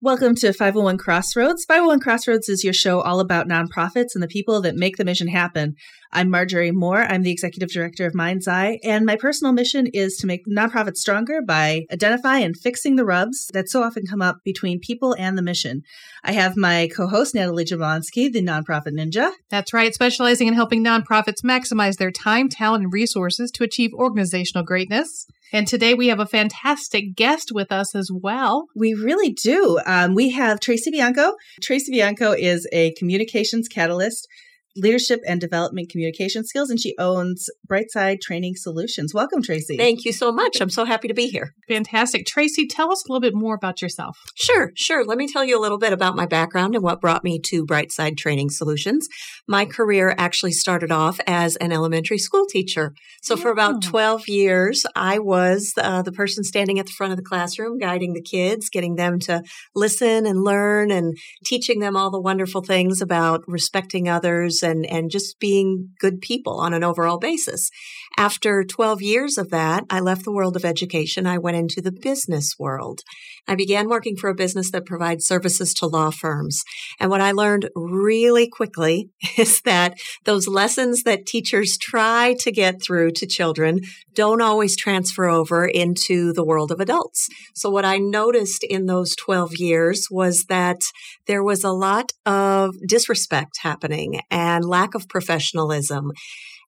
Welcome to 501 Crossroads. 501 Crossroads is your show all about nonprofits and the people that make the mission happen. I'm Marjorie Moore. I'm the executive director of Mind's Eye, and my personal mission is to make nonprofits stronger by identifying and fixing the rubs that so often come up between people and the mission. I have my co-host Natalie Jablonski, the nonprofit ninja. That's right, specializing in helping nonprofits maximize their time, talent, and resources to achieve organizational greatness. And today we have a fantastic guest with us as well. We really do. Um, we have Tracy Bianco. Tracy Bianco is a communications catalyst leadership and development communication skills, and she owns Brightside Training Solutions. Welcome, Tracy. Thank you so much. I'm so happy to be here. Fantastic. Tracy, tell us a little bit more about yourself. Sure, sure. Let me tell you a little bit about my background and what brought me to Brightside Training Solutions. My career actually started off as an elementary school teacher. So for about 12 years, I was uh, the person standing at the front of the classroom, guiding the kids, getting them to listen and learn and teaching them all the wonderful things about respecting others and, and just being good people on an overall basis. After 12 years of that, I left the world of education. I went into the business world. I began working for a business that provides services to law firms. And what I learned really quickly is that those lessons that teachers try to get through to children don't always transfer over into the world of adults. So what I noticed in those 12 years was that there was a lot of disrespect happening and lack of professionalism.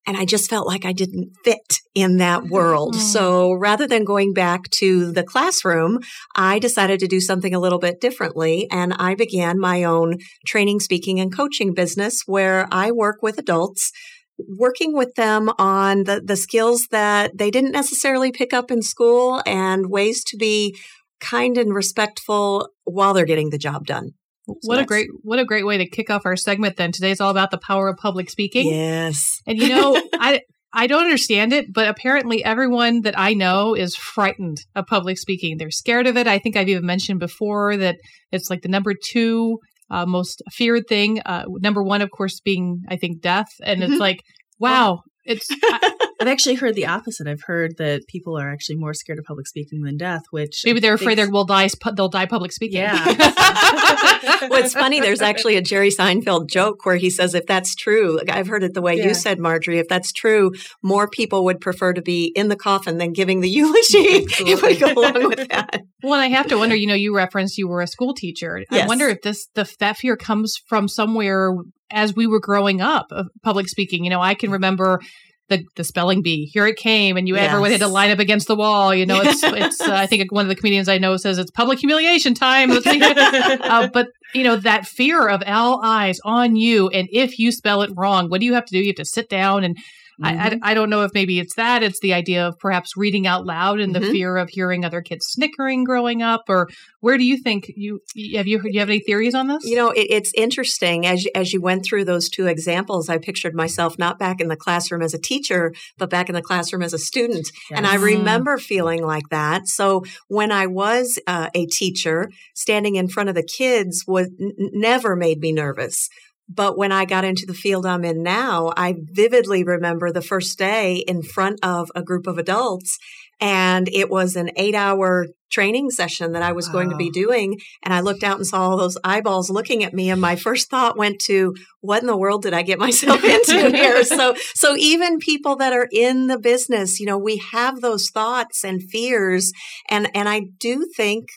And I just felt like I didn't fit in that world. Mm. So rather than going back to the classroom, I decided to do something a little bit differently. And I began my own training, speaking, and coaching business where I work with adults working with them on the, the skills that they didn't necessarily pick up in school and ways to be kind and respectful while they're getting the job done. So what a great what a great way to kick off our segment then. Today's all about the power of public speaking. Yes. And you know, I I don't understand it, but apparently everyone that I know is frightened of public speaking. They're scared of it. I think I've even mentioned before that it's like the number two uh, most feared thing. Uh, number one, of course, being I think death, and mm-hmm. it's like, wow, it's. I, I've actually heard the opposite. I've heard that people are actually more scared of public speaking than death, which maybe they're afraid they will die. They'll die public speaking. Yeah. What's funny, there's actually a Jerry Seinfeld joke where he says, if that's true, I've heard it the way yeah. you said, Marjorie. If that's true, more people would prefer to be in the coffin than giving the eulogy. if we go along with that. Well, I have to wonder. You know, you referenced you were a school teacher. Yes. I wonder if this the that fear comes from somewhere as we were growing up of public speaking. You know, I can remember the, the spelling bee. Here it came, and you yes. everyone had to line up against the wall. You know, it's it's. Uh, I think one of the comedians I know says it's public humiliation time. uh, but you know that fear of all eyes on you, and if you spell it wrong, what do you have to do? You have to sit down and Mm-hmm. I, I. I, don't know if maybe it's that. It's the idea of perhaps reading out loud and mm-hmm. the fear of hearing other kids snickering growing up. Or where do you think you have you do you have any theories on this? You know, it, it's interesting as you, as you went through those two examples. I pictured myself not back in the classroom as a teacher, but back in the classroom as a student, yes. and I remember feeling like that. So when I was uh, a teacher, standing in front of the kids was n- never made me nervous but when I got into the field I'm in now, I vividly remember the first day in front of a group of adults. And it was an eight hour training session that I was wow. going to be doing. And I looked out and saw all those eyeballs looking at me. And my first thought went to, what in the world did I get myself into here? so, so even people that are in the business, you know, we have those thoughts and fears. And, and I do think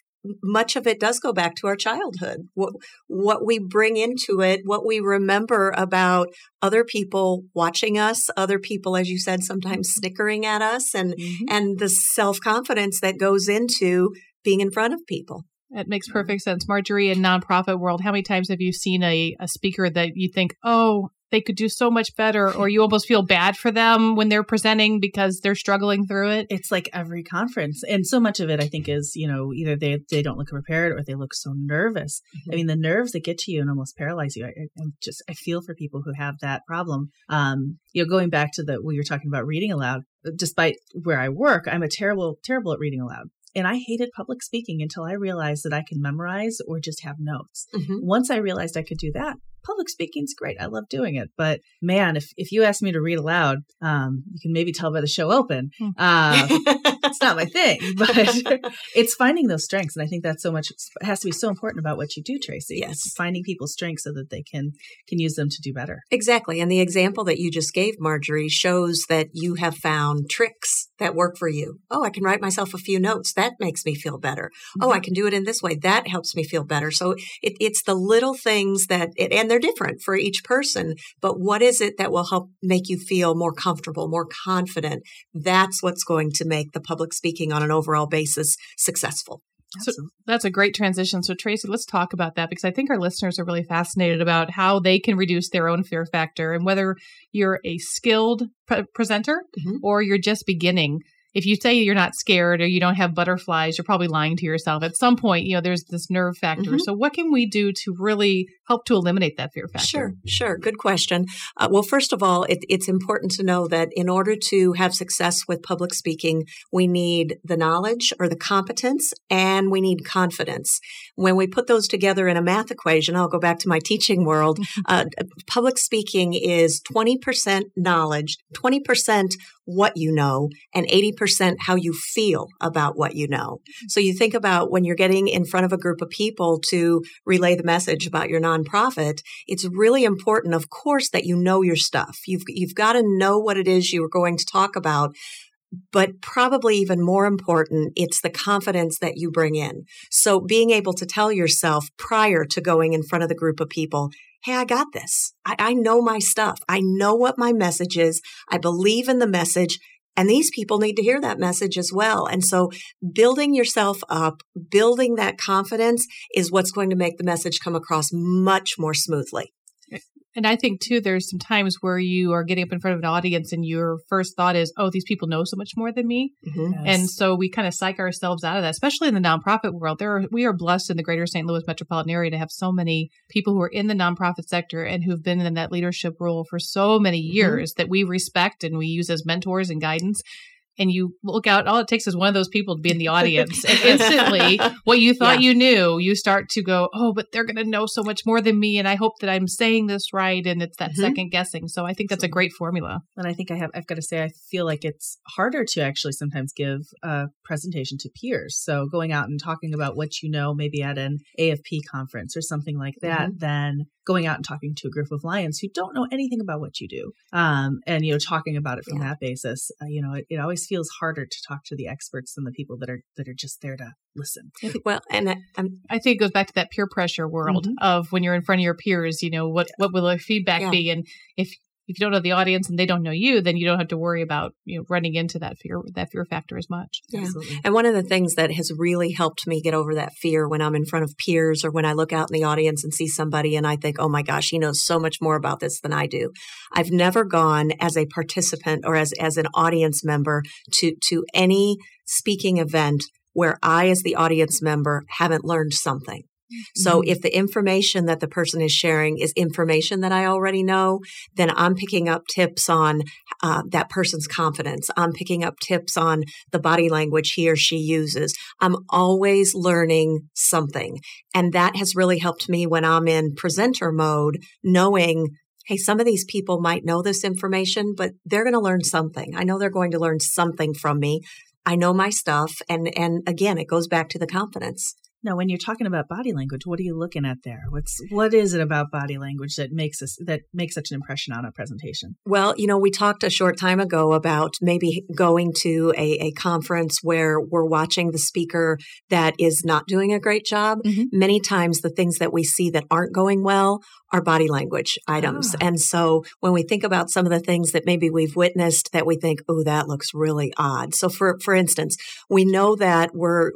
much of it does go back to our childhood. What, what we bring into it, what we remember about other people watching us, other people, as you said, sometimes mm-hmm. snickering at us and, mm-hmm. and the self confidence that goes into being in front of people. It makes perfect sense. Marjorie, in nonprofit world, how many times have you seen a, a speaker that you think, oh, they could do so much better or you almost feel bad for them when they're presenting because they're struggling through it it's like every conference and so much of it i think is you know either they they don't look prepared or they look so nervous mm-hmm. i mean the nerves that get to you and almost paralyze you I, I just i feel for people who have that problem um you know going back to the when you're talking about reading aloud despite where i work i'm a terrible terrible at reading aloud and I hated public speaking until I realized that I can memorize or just have notes. Mm-hmm. Once I realized I could do that, public speaking's great. I love doing it. But man, if, if you ask me to read aloud, um, you can maybe tell by the show open. Hmm. Uh, it's not my thing, but it's finding those strengths. And I think that's so much, has to be so important about what you do, Tracy. Yes. Finding people's strengths so that they can, can use them to do better. Exactly. And the example that you just gave, Marjorie, shows that you have found tricks that work for you. Oh, I can write myself a few notes. That makes me feel better. Mm-hmm. Oh, I can do it in this way. That helps me feel better. So it, it's the little things that, it, and they're different for each person, but what is it that will help make you feel more comfortable, more confident? That's what's going to make the public speaking on an overall basis successful. So that's a great transition. So Tracy, let's talk about that because I think our listeners are really fascinated about how they can reduce their own fear factor and whether you're a skilled pre- presenter mm-hmm. or you're just beginning if you say you're not scared or you don't have butterflies, you're probably lying to yourself. At some point, you know, there's this nerve factor. Mm-hmm. So, what can we do to really help to eliminate that fear factor? Sure, sure. Good question. Uh, well, first of all, it, it's important to know that in order to have success with public speaking, we need the knowledge or the competence and we need confidence. When we put those together in a math equation, I'll go back to my teaching world. Uh, public speaking is 20% knowledge, 20% what you know, and 80% how you feel about what you know. So you think about when you're getting in front of a group of people to relay the message about your nonprofit, it's really important, of course, that you know your stuff. You've, you've got to know what it is you are going to talk about, but probably even more important, it's the confidence that you bring in. So being able to tell yourself prior to going in front of the group of people, Hey, I got this. I, I know my stuff. I know what my message is. I believe in the message. And these people need to hear that message as well. And so building yourself up, building that confidence is what's going to make the message come across much more smoothly. And I think too, there's some times where you are getting up in front of an audience and your first thought is, oh, these people know so much more than me. Mm-hmm. Yes. And so we kind of psych ourselves out of that, especially in the nonprofit world. There are, we are blessed in the greater St. Louis metropolitan area to have so many people who are in the nonprofit sector and who've been in that leadership role for so many mm-hmm. years mm-hmm. that we respect and we use as mentors and guidance and you look out, all it takes is one of those people to be in the audience. and instantly, what you thought yeah. you knew, you start to go, oh, but they're going to know so much more than me. And I hope that I'm saying this right. And it's that mm-hmm. second guessing. So I think that's a great formula. And I think I have, I've got to say, I feel like it's harder to actually sometimes give a presentation to peers. So going out and talking about what you know, maybe at an AFP conference or something like that, mm-hmm. than going out and talking to a group of lions who don't know anything about what you do. Um, and, you know, talking about it from yeah. that basis, uh, you know, it, it always feels harder to talk to the experts than the people that are that are just there to listen. Well, and I, I think it goes back to that peer pressure world mm-hmm. of when you're in front of your peers. You know what what will the feedback yeah. be, and if if you don't know the audience and they don't know you, then you don't have to worry about you know running into that fear that fear factor as much. Yeah. Absolutely. And one of the things that has really helped me get over that fear when I'm in front of peers or when I look out in the audience and see somebody and I think, oh my gosh, he knows so much more about this than I do. I've never gone as a participant or as as an audience member to to any speaking event where I, as the audience member, haven't learned something. So mm-hmm. if the information that the person is sharing is information that I already know, then I'm picking up tips on uh, that person's confidence. I'm picking up tips on the body language he or she uses. I'm always learning something. And that has really helped me when I'm in presenter mode, knowing hey, some of these people might know this information, but they're going to learn something. I know they're going to learn something from me. I know my stuff. And, and again, it goes back to the confidence. Now, when you're talking about body language, what are you looking at there? What's what is it about body language that makes us that makes such an impression on a presentation? Well, you know, we talked a short time ago about maybe going to a, a conference where we're watching the speaker that is not doing a great job. Mm-hmm. Many times, the things that we see that aren't going well are body language items. Ah. And so when we think about some of the things that maybe we've witnessed that we think, oh, that looks really odd. So for, for instance, we know that we're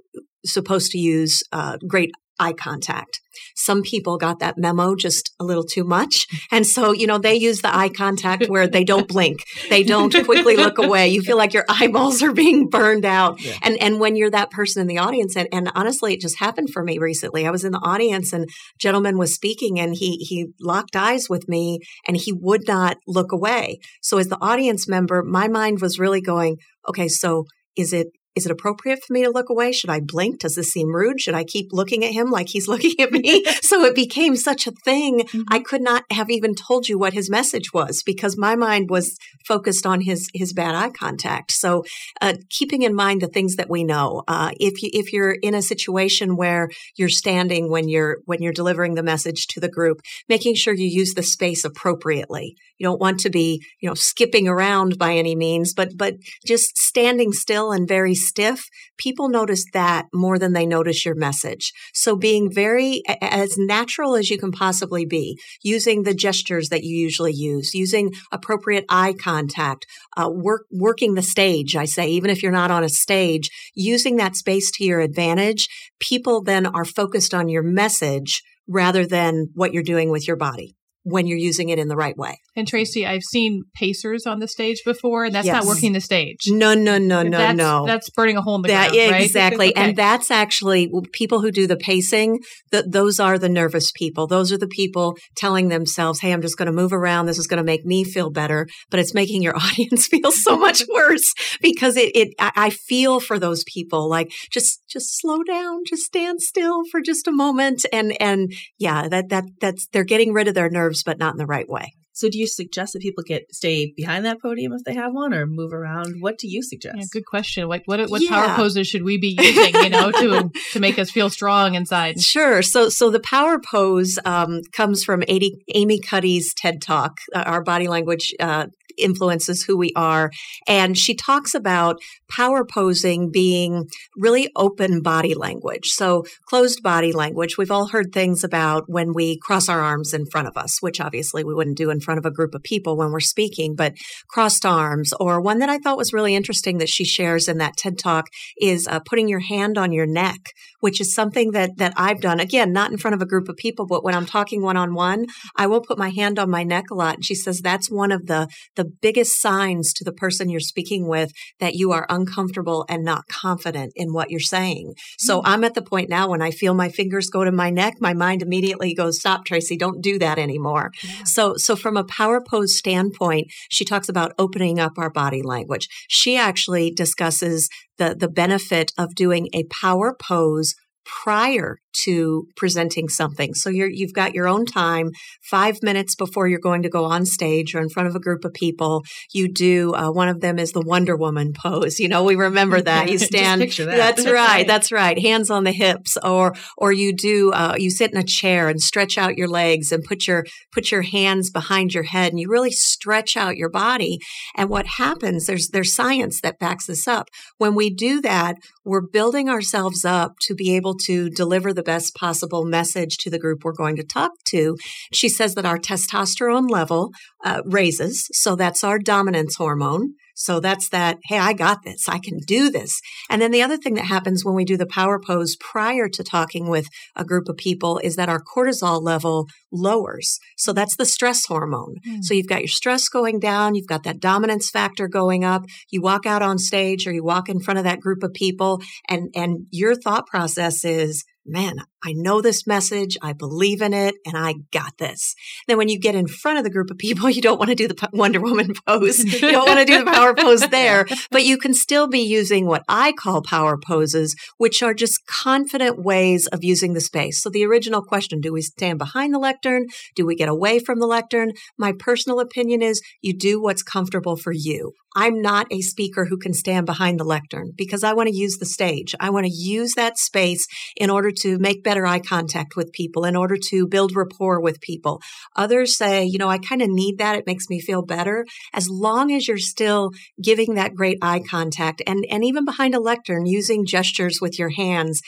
supposed to use uh, great eye contact. Some people got that memo just a little too much. And so, you know, they use the eye contact where they don't blink. They don't quickly look away. You feel like your eyeballs are being burned out. Yeah. And and when you're that person in the audience, and, and honestly, it just happened for me recently. I was in the audience and gentleman was speaking and he he locked eyes with me and he would not look away. So as the audience member, my mind was really going, okay, so is it is it appropriate for me to look away? Should I blink? Does this seem rude? Should I keep looking at him like he's looking at me? so it became such a thing. Mm-hmm. I could not have even told you what his message was because my mind was focused on his his bad eye contact. So uh, keeping in mind the things that we know. Uh, if you if you're in a situation where you're standing when you're when you're delivering the message to the group, making sure you use the space appropriately. You don't want to be you know skipping around by any means, but but just standing still and very stiff. People notice that more than they notice your message. So being very as natural as you can possibly be, using the gestures that you usually use, using appropriate eye contact, uh, work working the stage. I say even if you're not on a stage, using that space to your advantage. People then are focused on your message rather than what you're doing with your body when you're using it in the right way. And Tracy, I've seen pacers on the stage before, and that's yes. not working the stage. No, no, no, no, that's, no. That's burning a hole in the that, ground, right? Exactly, okay. and that's actually people who do the pacing. The, those are the nervous people. Those are the people telling themselves, "Hey, I'm just going to move around. This is going to make me feel better," but it's making your audience feel so much worse because it. it I feel for those people. Like just, just slow down. Just stand still for just a moment, and and yeah, that that that's they're getting rid of their nerves, but not in the right way. So, do you suggest that people get stay behind that podium if they have one, or move around? What do you suggest? Yeah, good question. Like, what what yeah. power poses should we be using, you know, to to make us feel strong inside? Sure. So, so the power pose um, comes from Amy, Amy Cuddy's TED Talk, uh, our body language uh, influences who we are. And she talks about power posing being really open body language. So closed body language. We've all heard things about when we cross our arms in front of us, which obviously we wouldn't do in front of a group of people when we're speaking, but crossed arms or one that I thought was really interesting that she shares in that TED talk is uh, putting your hand on your neck, which is something that, that I've done. Again, not in front of a group of people, but when I'm talking one on one, I will put my hand on my neck a lot. And she says that's one of the, the biggest signs to the person you're speaking with that you are uncomfortable and not confident in what you're saying. So mm-hmm. I'm at the point now when I feel my fingers go to my neck, my mind immediately goes, stop, Tracy, don't do that anymore. Yeah. So, so from a power pose standpoint, she talks about opening up our body language. She actually discusses the, the benefit of doing a power pose prior to presenting something. So you're, you've got your own time, five minutes before you're going to go on stage or in front of a group of people. You do, uh, one of them is the Wonder Woman pose. You know, we remember that. You stand. that. That's, that's right, That's right. Hands on the hips or, or you do, uh, you sit in a chair and stretch out your legs and put your, put your hands behind your head and you really stretch out your body. And what happens, there's, there's science that backs this up. When we do that, we're building ourselves up to be able to deliver the best possible message to the group we're going to talk to. She says that our testosterone level uh, raises. So that's our dominance hormone. So that's that, hey, I got this. I can do this. And then the other thing that happens when we do the power pose prior to talking with a group of people is that our cortisol level lowers. So that's the stress hormone. Mm. So you've got your stress going down. You've got that dominance factor going up. You walk out on stage or you walk in front of that group of people and, and your thought process is, man, I know this message, I believe in it, and I got this. Then when you get in front of the group of people, you don't want to do the Wonder Woman pose. You don't want to do the power pose there, but you can still be using what I call power poses, which are just confident ways of using the space. So the original question, do we stand behind the lectern? Do we get away from the lectern? My personal opinion is you do what's comfortable for you. I'm not a speaker who can stand behind the lectern because I want to use the stage. I want to use that space in order to make better eye contact with people, in order to build rapport with people. Others say, you know, I kind of need that. It makes me feel better. As long as you're still giving that great eye contact and, and even behind a lectern, using gestures with your hands,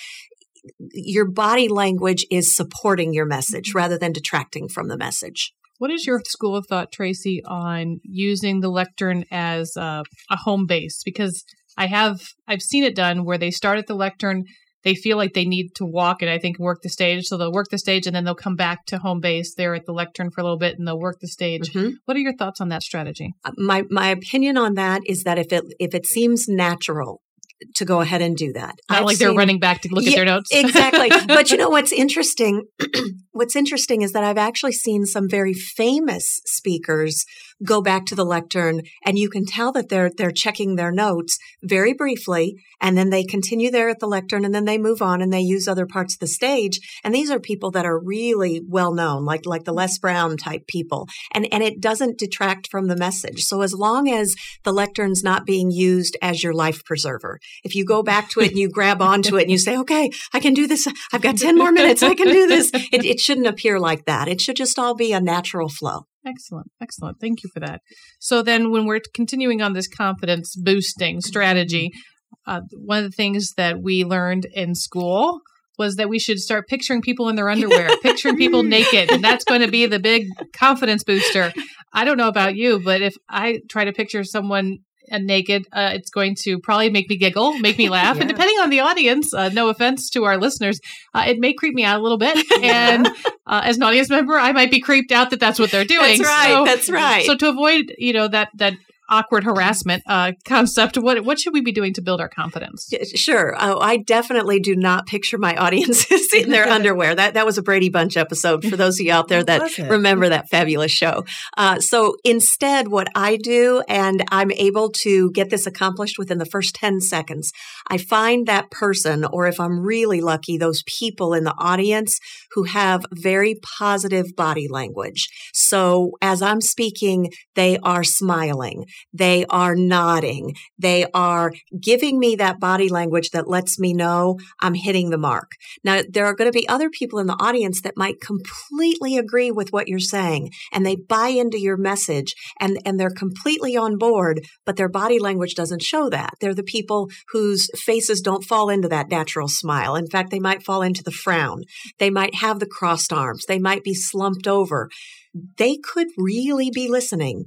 your body language is supporting your message rather than detracting from the message. What is your school of thought, Tracy, on using the lectern as a, a home base? Because I have I've seen it done where they start at the lectern, they feel like they need to walk and I think work the stage. So they'll work the stage and then they'll come back to home base there at the lectern for a little bit and they'll work the stage. Mm-hmm. What are your thoughts on that strategy? Uh, my my opinion on that is that if it if it seems natural to go ahead and do that. Not I've like they're running back to look yeah, at their notes. exactly. But you know what's interesting? what's interesting is that I've actually seen some very famous speakers go back to the lectern and you can tell that they're they're checking their notes very briefly and then they continue there at the lectern and then they move on and they use other parts of the stage. And these are people that are really well known like like the Les Brown type people. And and it doesn't detract from the message. So as long as the lectern's not being used as your life preserver if you go back to it and you grab onto it and you say okay I can do this. I've got 10 more minutes. I can do this. It, it shouldn't appear like that it should just all be a natural flow Excellent. Excellent. Thank you for that. So then when we're continuing on this confidence boosting strategy, uh, one of the things that we learned in school was that we should start picturing people in their underwear, picturing people naked, and that's going to be the big confidence booster. I don't know about you, but if I try to picture someone and naked, uh, it's going to probably make me giggle, make me laugh, yeah. and depending on the audience, uh, no offense to our listeners, uh, it may creep me out a little bit. And uh, as an audience member, I might be creeped out that that's what they're doing. That's right. So, that's right. So to avoid, you know, that that awkward harassment uh, concept. What what should we be doing to build our confidence? Sure, oh, I definitely do not picture my audiences in their underwear. That that was a Brady Bunch episode for those of you out there that remember that fabulous show. Uh, so instead, what I do, and I'm able to get this accomplished within the first ten seconds. I find that person, or if I'm really lucky, those people in the audience who have very positive body language. So as I'm speaking, they are smiling. They are nodding. They are giving me that body language that lets me know I'm hitting the mark. Now, there are going to be other people in the audience that might completely agree with what you're saying and they buy into your message and, and they're completely on board, but their body language doesn't show that. They're the people whose faces don't fall into that natural smile. In fact, they might fall into the frown. They might have the crossed arms. They might be slumped over they could really be listening,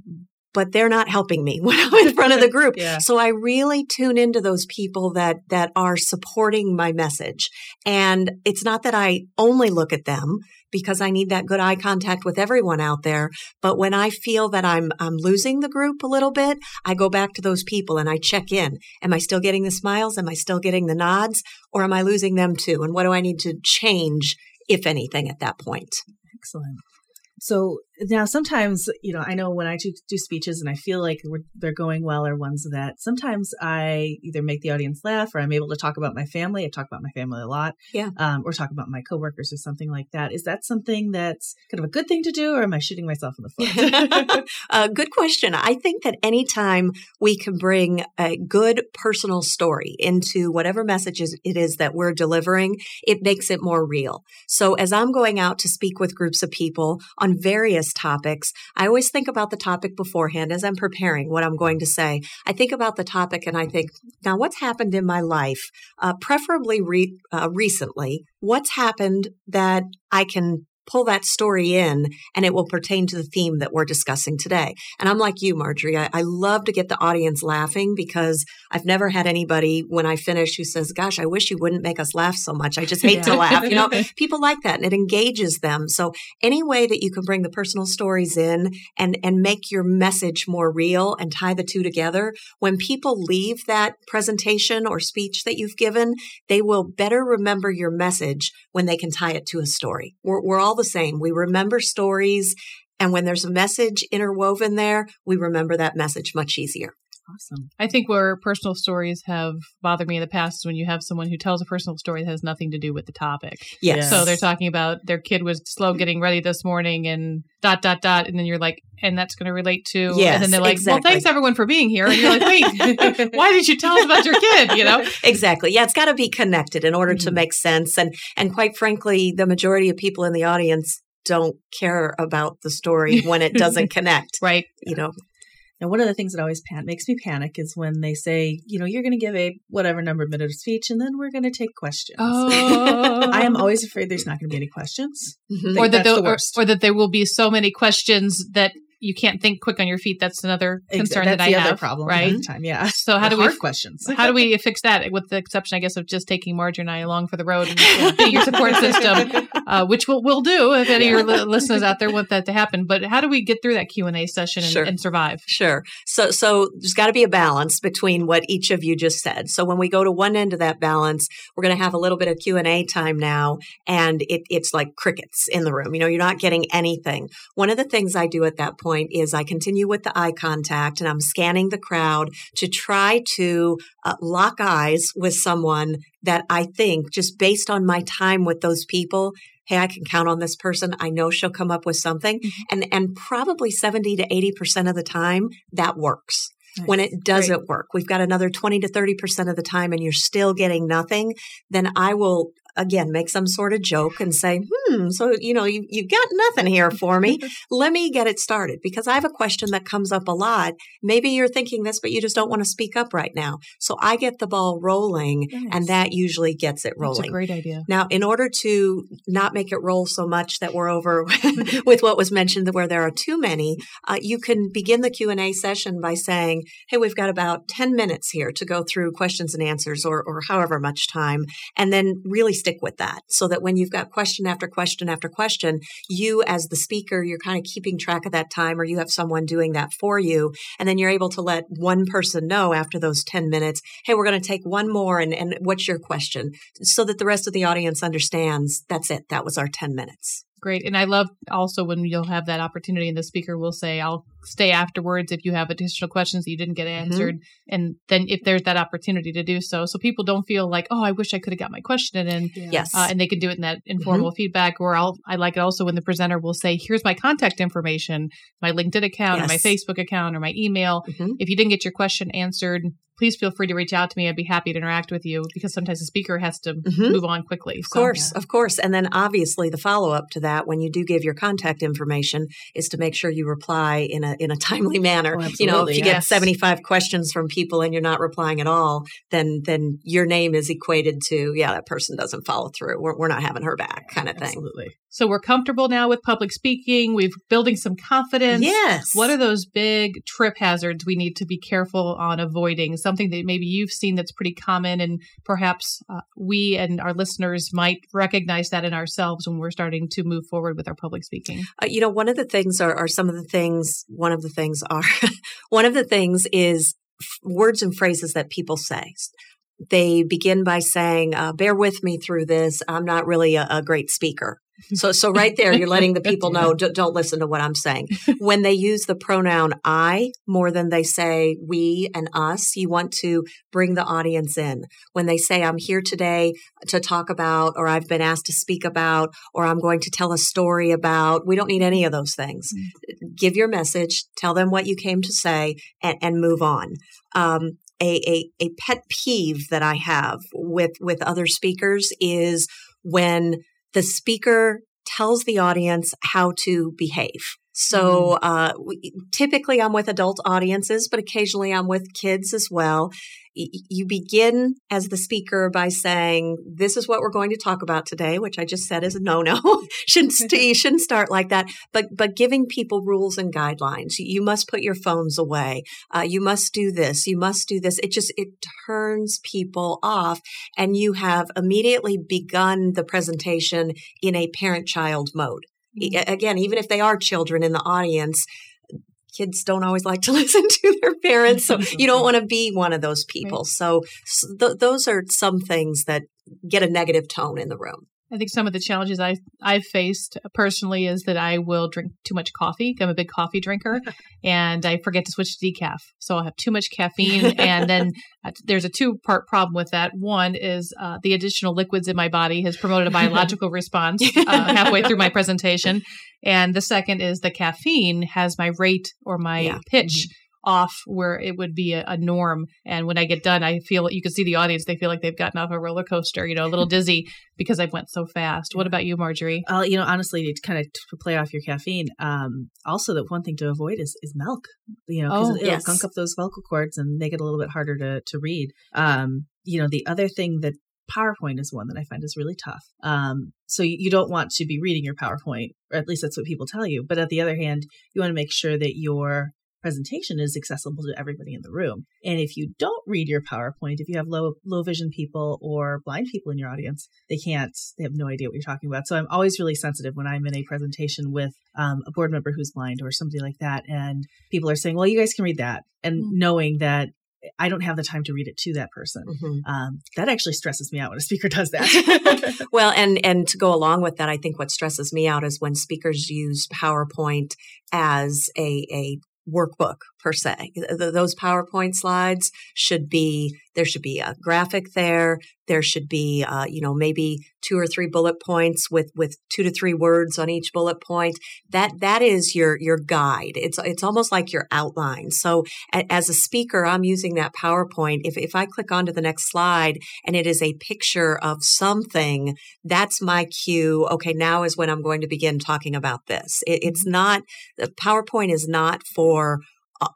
but they're not helping me when I'm in front of the group. yeah. So I really tune into those people that that are supporting my message. And it's not that I only look at them because I need that good eye contact with everyone out there, but when I feel that I'm I'm losing the group a little bit, I go back to those people and I check in. Am I still getting the smiles? Am I still getting the nods? Or am I losing them too? And what do I need to change if anything at that point? Excellent. So now sometimes, you know, I know when I do, do speeches and I feel like they're going well or ones that sometimes I either make the audience laugh or I'm able to talk about my family. I talk about my family a lot. Yeah. Um, or talk about my coworkers or something like that. Is that something that's kind of a good thing to do or am I shooting myself in the foot? uh, good question. I think that anytime we can bring a good personal story into whatever messages it is that we're delivering, it makes it more real. So as I'm going out to speak with groups of people on various topics, I always think about the topic beforehand as I'm preparing what I'm going to say. I think about the topic and I think, now what's happened in my life, uh, preferably re- uh, recently? What's happened that I can pull that story in and it will pertain to the theme that we're discussing today. And I'm like you, Marjorie. I, I, love to get the audience laughing because I've never had anybody when I finish who says, gosh, I wish you wouldn't make us laugh so much. I just hate yeah. to laugh. You know, people like that and it engages them. So any way that you can bring the personal stories in and, and make your message more real and tie the two together, when people leave that presentation or speech that you've given, they will better remember your message when they can tie it to a story. We're, we're all all the same. We remember stories. And when there's a message interwoven there, we remember that message much easier. Awesome. I think where personal stories have bothered me in the past is when you have someone who tells a personal story that has nothing to do with the topic. Yes. So they're talking about their kid was slow getting ready this morning and dot, dot, dot. And then you're like, and that's going to relate to. Yes, and then they're like, exactly. well, thanks everyone for being here. And you're like, wait, why did you tell us about your kid? You know? Exactly. Yeah. It's got to be connected in order mm-hmm. to make sense. And, and quite frankly, the majority of people in the audience don't care about the story when it doesn't connect. right. You know, and one of the things that always pan- makes me panic is when they say, you know, you're going to give a whatever number of minutes of speech and then we're going to take questions. Oh. I am always afraid there's not going to be any questions. Mm-hmm. Or that the or, or, that there will be so many questions that you can't think quick on your feet. That's another concern That's that the I other have. problem. right? Time, yeah. So how The do we questions? how do we fix that? With the exception, I guess, of just taking Marjorie and I along for the road and being your support system, uh, which we'll, we'll do if any of your li- listeners out there want that to happen. But how do we get through that Q and A session and, Sure. and survive? Sure. So so there's got to be a balance between what each of you just said. So when we go to one end of that balance, we're going to have a little bit of Q&A time now and it, it's like crickets in the room. You know, you're not getting anything. One of the things I do at that point is I continue with the eye contact and I'm scanning the crowd to try to uh, lock eyes with someone that I think just based on my time with those people hey, I can count on this person. I know she'll come up with something. And and probably 70 to 80% of the time that works. When it doesn't work, we've got another 20 to 30% of the time and you're still getting nothing, then I will again make some sort of joke and say, hmm, so you know, you, you've got nothing here for me. Let me get it started because I have a question that comes up a lot. Maybe you're thinking this, but you just don't want to speak up right now. So I get the ball rolling and that usually gets it That's rolling. a great idea. Now, in order to not make it roll so much that we're over with what was mentioned, where there are too many, uh, you can begin the Q and A session by saying, "Hey, we've got about ten minutes here to go through questions and answers, or or however much time," and then really stick with that, so that when you've got question after question after question, you as the speaker, you're kind of keeping track of that time, or you have someone doing that for you, and then you're able to let one person know after those ten minutes, "Hey, we're going to take one more, and and what's your question?" so that the rest of the audience understands that's it. That was our 10 minutes. Great. And I love also when you'll have that opportunity and the speaker will say, I'll stay afterwards if you have additional questions that you didn't get answered. And then if there's that opportunity to do so. So people don't feel like, oh, I wish I could have got my question in. Yes. Uh, and they can do it in that informal feedback. Or I'll, I like it also when the presenter will say, here's my contact information, my LinkedIn account or my Facebook account or my email. Mhm. If you didn't get your question answered, please feel free to reach out to me. I'd be happy to interact with you because sometimes the speaker has to Mhm. move on quickly. Of course, of course. And then obviously the follow up to that when you do give your contact information is to make sure you reply in a in a timely manner. Oh, you know, if absolutely, you get 75 questions from people and you're not replying at all, then then your name is equated to, yeah, that person doesn't follow through. We're, we're not having her back kind of thing. Absolutely. So we're comfortable now with public speaking. We've building some confidence. Yes. What are those big trip hazards we need to be careful on avoiding? Something that maybe you've seen that's pretty common, and perhaps uh, we and our listeners might recognize that in ourselves when we're starting to move forward with our public speaking. Uh, you know, one of the things are, are some of the things, one of the things are, one of the things is f- words and phrases that people say. They begin by saying, uh, bear with me through this. I'm not really a, a great speaker. So, so right there, you're letting the people know, "D- don't listen to what I'm saying. When they use the pronoun I more than they say we and us, you want to bring the audience in. When they say, I'm here today to talk about, or I've been asked to speak about, or I'm going to tell a story about, we don't need any of those things. Give your message, tell them what you came to say, and, and move on. Um, a, a, a pet peeve that I have with, with other speakers is when the speaker tells the audience how to behave. So, uh, we- typically I'm with adult audiences, but occasionally I'm with kids as well. Y- You begin as the speaker by saying, "This is what we're going to talk about today," which I just said is a no-no. shouldn't st- you shouldn't start like that. But but giving people rules and guidelines. You must put your phones away. Uh, you must do this. You must do this. It just it turns people off, and you have immediately begun the presentation in a parent-child mode. E- mm. Again, even if they are children in the audience, kids don't always like to listen to their parents. So you don't want to be one of those people. So s- th- those are some things that get a negative tone in the room. I think some of the challenges I've, I've faced personally is that I will drink too much coffee. I'm a big coffee drinker and I forget to switch to decaf. So I'll have too much caffeine. and then uh, there's a two part problem with that. One is uh, the additional liquids in my body has promoted a biological response uh, halfway through my presentation. And the second is the caffeine has my rate or my Yeah. pitch off where it would be a, a norm. And when I get done, I feel like you can see the audience, they feel like they've gotten off a roller coaster, you know, a little dizzy because I went so fast. What about you, Marjorie? Uh, you know, honestly, to kind of to play off your caffeine, um, also that one thing to avoid is, is milk. You know, because Oh, it'll yes. gunk up those vocal cords and make it a little bit harder to to read. Um, you know, the other thing that PowerPoint is one that I find is really tough. Um, so you, you don't want to be reading your PowerPoint or at least that's what people tell you. But at the other hand, you want to make sure that your presentation is accessible to everybody in the room. And if you don't read your PowerPoint, if you have low low vision people or blind people in your audience, they can't. They have no idea what you're talking about. So I'm always really sensitive when I'm in a presentation with um, a board member who's blind or somebody like that, and people are saying, "Well, you guys can read that," and mm-hmm. knowing that I don't have the time to read it to that person. Mm-hmm. Um, that actually stresses me out when a speaker does that. well, and and to go along with that, I think what stresses me out is when speakers use PowerPoint as a a workbook per se. Those PowerPoint slides should be there should be a graphic there. There should be uh, you know maybe two or three bullet points with with two to three words on each bullet point. That that is your your guide. It's it's almost like your outline. So a, as a speaker, I'm using that PowerPoint. If if I click onto the next slide and it is a picture of something, that's my cue. Okay, now is when I'm going to begin talking about this. It, it's not the PowerPoint is not for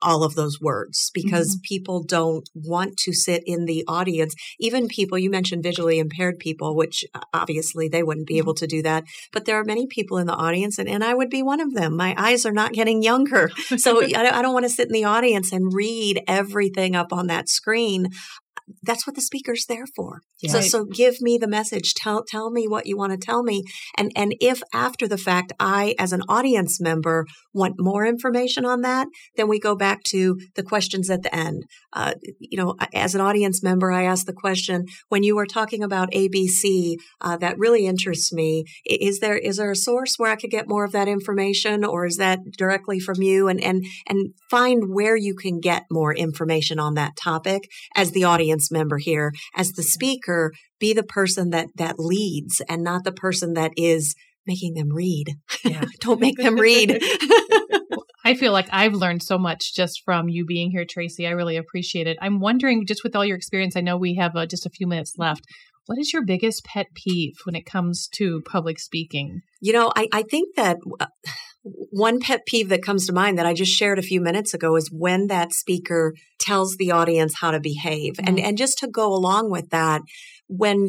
all of those words because mm-hmm. people don't want to sit in the audience. Even people, you mentioned visually impaired people, which uh, obviously they wouldn't be mm-hmm. able to do that. But there are many people in the audience, and, and I would be one of them. My eyes are not getting younger. So I, I don't want to sit in the audience and read everything up on that screen that's what the speaker's there for. Yeah. So, so give me the message. Tell, tell me what you want to tell me. And, and if after the fact, I, as an audience member, want more information on that, then we go back to the questions at the end. Uh, you know, as an audience member, I ask the question, when you were talking about ABC, uh, that really interests me. Is there, is there a source where I could get more of that information or is that directly from you? And, and, and find where you can get more information on that topic as the audience audience member here as the speaker be the person that that leads and not the person that is making them read. Yeah. Don't make them read. I feel like I've learned so much just from you being here, Tracy. I really appreciate it. I'm wondering, just with all your experience, I know we have uh, just a few minutes left. What is your biggest pet peeve when it comes to public speaking? You know, I, I think that uh, one pet peeve that comes to mind that I just shared a few minutes ago is when that speaker tells the audience how to behave. Mm-hmm. And, and just to go along with that, when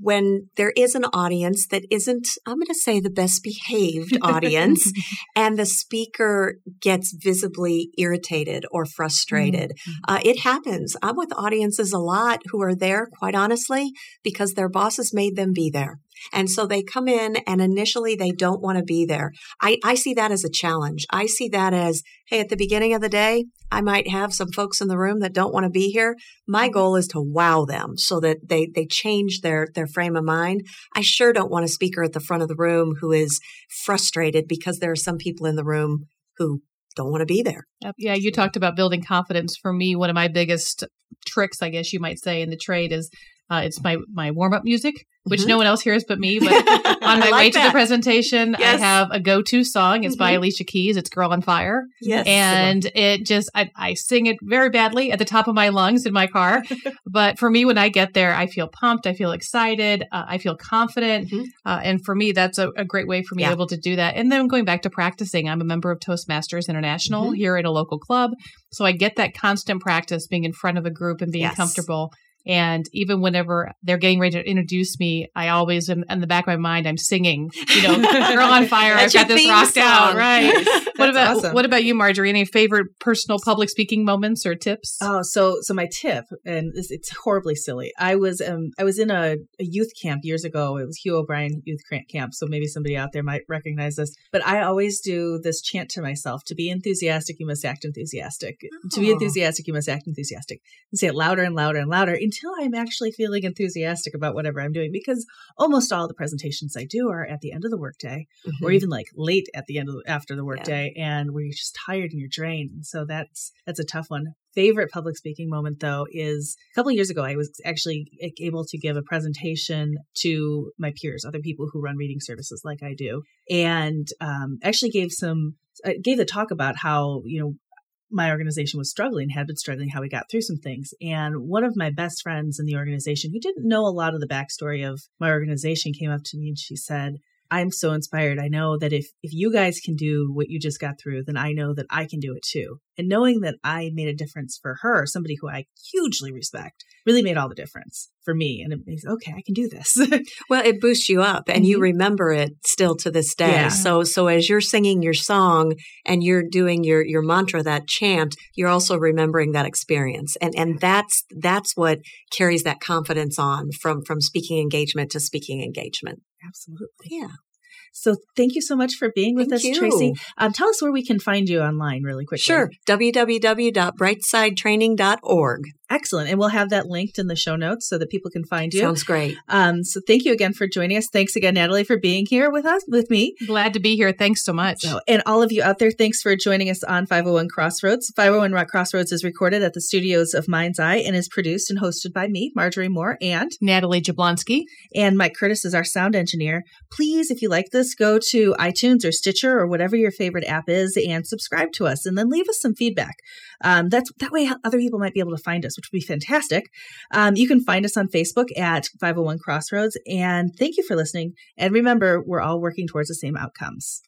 when there is an audience that isn't i'm going to say the best behaved audience and the speaker gets visibly irritated or frustrated mm-hmm. uh, it happens i'm with audiences a lot who are there quite honestly because their bosses made them be there and so they come in and initially they don't want to be there. I, I see that as a challenge. I see that as, hey, at the beginning of the day, I might have some folks in the room that don't want to be here. My mm-hmm. goal is to wow them so that they, they change their, their frame of mind. I sure don't want a speaker at the front of the room who is frustrated because there are some people in the room who don't want to be there. Yeah, you talked about building confidence. For me, one of my biggest tricks, I guess you might say, in the trade is uh, it's my my warm up music which mm-hmm. no one else hears but me. But on my like way that. to the presentation, yes. I have a go to song. It's mm-hmm. by Alicia Keys. It's Girl on Fire. Yes. And it just, I, I sing it very badly at the top of my lungs in my car. but for me, when I get there, I feel pumped. I feel excited. Uh, I feel confident. Mm-hmm. Uh, and for me, that's a, a, great way for me yeah. able to do that. And then going back to practicing, I'm a member of Toastmasters International mm-hmm. here at a local club. So I get that constant practice being in front of a group and being yes. comfortable. And even whenever they're getting ready to introduce me, I always am in the back of my mind, I'm singing, you know, Girl on Fire. I've got this rocked song. out. Right. what about awesome. what about you, Marjorie? Any favorite personal public speaking moments or tips? Oh, so so my tip, and it's, it's horribly silly. I was um I was in a, a, youth camp years ago. It was Hugh O'Brian Youth Camp. So maybe somebody out there might recognize this. But I always do this chant to myself: to be enthusiastic, you must act enthusiastic. Oh. To be oh. enthusiastic, you must act enthusiastic. And say it louder and louder and louder until I'm actually feeling enthusiastic about whatever I'm doing because almost all the presentations I do are at the end of the workday mm-hmm. or even like late at the end of the, after the workday yeah. and where you're just tired and you're drained. And so that's that's a tough one. Favorite public speaking moment though is a couple years ago I was actually able to give a presentation to my peers, other people who run reading services like I do, and um, actually gave some I gave the talk about how you know my organization was struggling, had been struggling, how we got through some things. And one of my best friends in the organization who didn't know a lot of the backstory of my organization came up to me and she said, I'm so inspired. I know that if if you guys can do what you just got through, then I know that I can do it too. And knowing that I made a difference for her, somebody who I hugely respect, really made all the difference for me. And it means, okay, I can do this. well, it boosts you up and mm-hmm. you remember it still to this day. Yeah. So, so as you're singing your song and you're doing your, your mantra, that chant, you're also remembering that experience. And, and that's, that's what carries that confidence on from, from speaking engagement to speaking engagement. Absolutely. Yeah. So thank you so much for being with thank us, you. Tracy. Um, tell us where we can find you online really quickly. Sure. www.brightsidetraining.org. Excellent. And we'll have that linked in the show notes so that people can find you. Sounds great. Um, so thank you again for joining us. Thanks again, Natalie, for being here with us, with me. Glad to be here. Thanks so much. So, and all of you out there, thanks for joining us on 501 Crossroads. 501 Rock Crossroads is recorded at the studios of Mind's Eye and is produced and hosted by me, Marjorie Moore, and Natalie Jablonski. And Mike Curtis is our sound engineer. Please, if you like this, go to iTunes or Stitcher or whatever your favorite app is and subscribe to us and then leave us some feedback. Um, that's that way other people might be able to find us, which would be fantastic. Um, you can find us on Facebook at 501 Crossroads. And thank you for listening. And remember, we're all working towards the same outcomes.